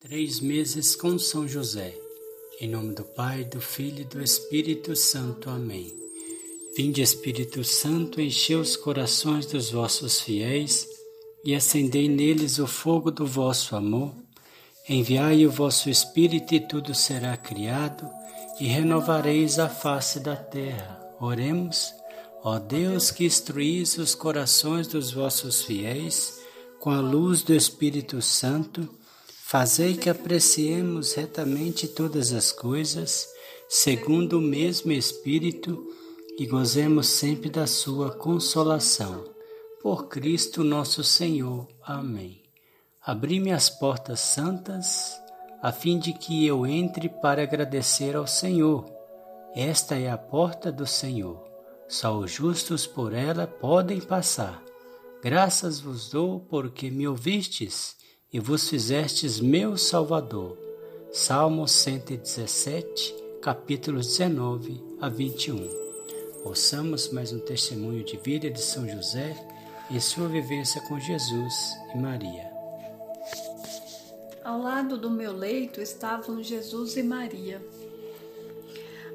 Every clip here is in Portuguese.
Três meses com São José. Em nome do Pai, do Filho e do Espírito Santo. Amém. Vinde, Espírito Santo, enchei os corações dos vossos fiéis e acendei neles o fogo do vosso amor. Enviai o vosso Espírito e tudo será criado e renovareis a face da terra. Oremos, ó Deus que instruís os corações dos vossos fiéis com a luz do Espírito Santo Fazei que apreciemos retamente todas as coisas, segundo o mesmo Espírito, e gozemos sempre da Sua consolação. Por Cristo nosso Senhor. Amém. Abri-me as portas santas, a fim de que eu entre para agradecer ao Senhor. Esta é a porta do Senhor. Só os justos por ela podem passar. Graças vos dou porque me ouvistes e vos fizestes meu Salvador. Salmo 117, capítulos 19 a 21. Ouçamos mais um testemunho de vida de São José e sua vivência com Jesus e Maria. Ao lado do meu leito estavam Jesus e Maria.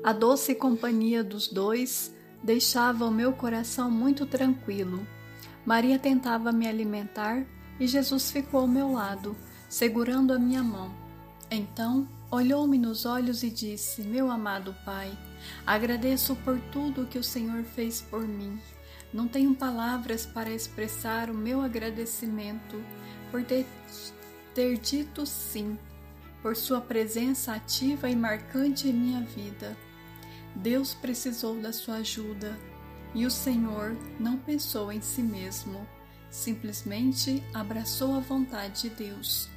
A doce companhia dos dois deixava o meu coração muito tranquilo. Maria tentava me alimentar e Jesus ficou ao meu lado, segurando a minha mão. Então olhou-me nos olhos e disse: Meu amado Pai, agradeço por tudo que o Senhor fez por mim. Não tenho palavras para expressar o meu agradecimento por ter, ter dito sim, por Sua presença ativa e marcante em minha vida. Deus precisou da sua ajuda e o Senhor não pensou em si mesmo simplesmente abraçou a vontade de Deus.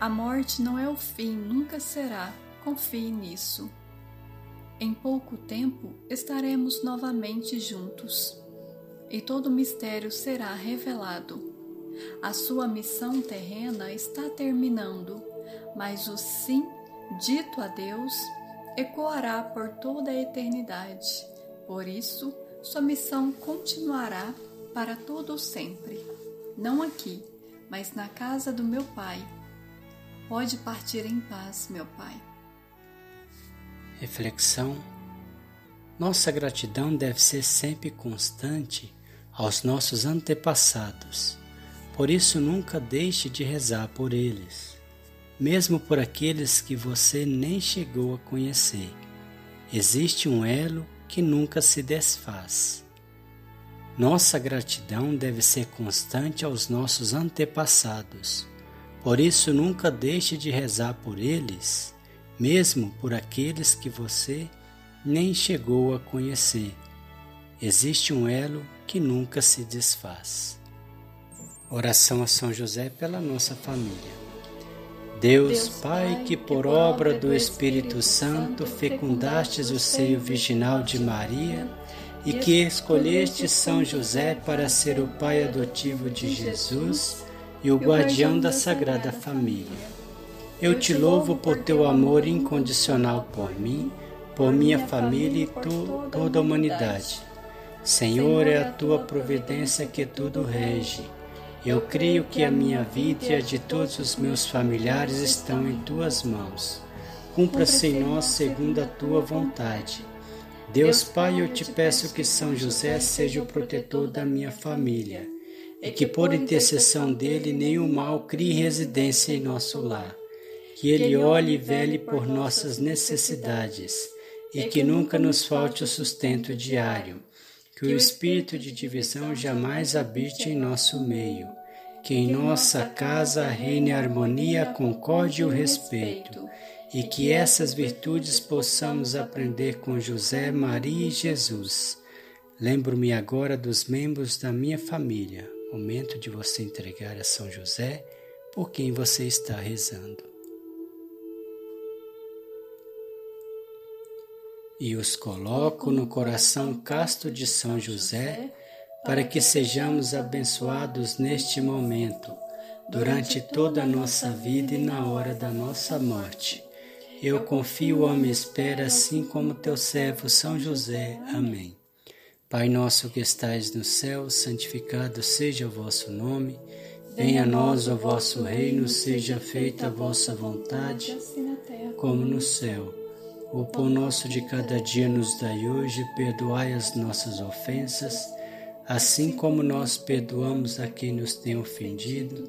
A morte não é o fim, nunca será, confie nisso. Em pouco tempo estaremos novamente juntos e todo o mistério será revelado. A sua missão terrena está terminando, mas o sim dito a Deus ecoará por toda a eternidade. Por isso, sua missão continuará para todo sempre, não aqui, mas na casa do meu Pai. Pode partir em paz, meu Pai. Reflexão: Nossa gratidão deve ser sempre constante aos nossos antepassados. Por isso, nunca deixe de rezar por eles, mesmo por aqueles que você nem chegou a conhecer. Existe um elo que nunca se desfaz. Nossa gratidão deve ser constante aos nossos antepassados. Por isso, nunca deixe de rezar por eles, mesmo por aqueles que você nem chegou a conhecer. Existe um elo que nunca se desfaz. Oração a São José pela nossa família. Deus, Pai, que por obra do Espírito Santo fecundastes o seio virginal de Maria, e que escolheste São José para ser o pai adotivo de Jesus e o guardião da Sagrada Família. Eu te louvo por teu amor incondicional por mim, por minha família e tu, toda a humanidade. Senhor, é a tua providência que tudo rege. Eu creio que a minha vida e a de todos os meus familiares estão em tuas mãos. Cumpra-se em nós segundo a tua vontade Deus Pai, eu te peço que São José seja o protetor da minha família e que por intercessão dele nenhum mal crie residência em nosso lar. Que ele olhe e vele por nossas necessidades e que nunca nos falte o sustento diário. Que o espírito de divisão jamais habite em nosso meio. Que em nossa casa reine a harmonia, a concórdia e o respeito e que essas virtudes possamos aprender com José, Maria e Jesus. Lembro-me agora dos membros da minha família. Momento de você entregar a São José por quem você está rezando. E os coloco no coração casto de São José, para que sejamos abençoados neste momento, durante toda a nossa vida e na hora da nossa morte eu confio, a me espera, assim como teu servo São José. Amém. Pai nosso que estais no céu, santificado seja o vosso nome. Venha a nós o vosso reino, seja feita a vossa vontade, como no céu. O pão nosso de cada dia nos dai hoje, perdoai as nossas ofensas, assim como nós perdoamos a quem nos tem ofendido,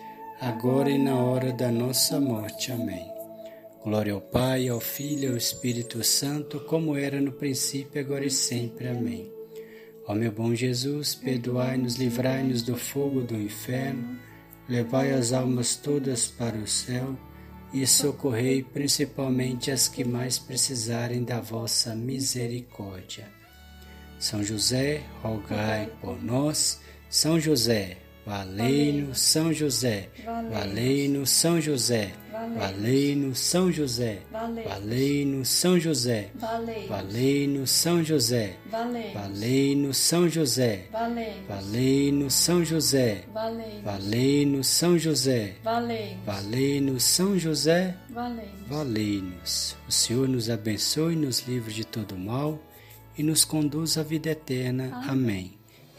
agora e na hora da nossa morte. Amém. Glória ao Pai, ao Filho e ao Espírito Santo, como era no princípio, agora e sempre. Amém. Ó meu bom Jesus, perdoai-nos, livrai-nos do fogo do inferno, levai as almas todas para o céu e socorrei principalmente as que mais precisarem da vossa misericórdia. São José, rogai por nós. São José, valei-nos. São José, valei-nos. São José, Valei-nos São José, valei-nos São José, valei-nos São José, valei-nos São José, valei-nos São José, valei-nos São José, valei-nos São José, valei-nos. O Senhor nos abençoe, nos livre de todo mal e nos conduz à vida eterna. Amém.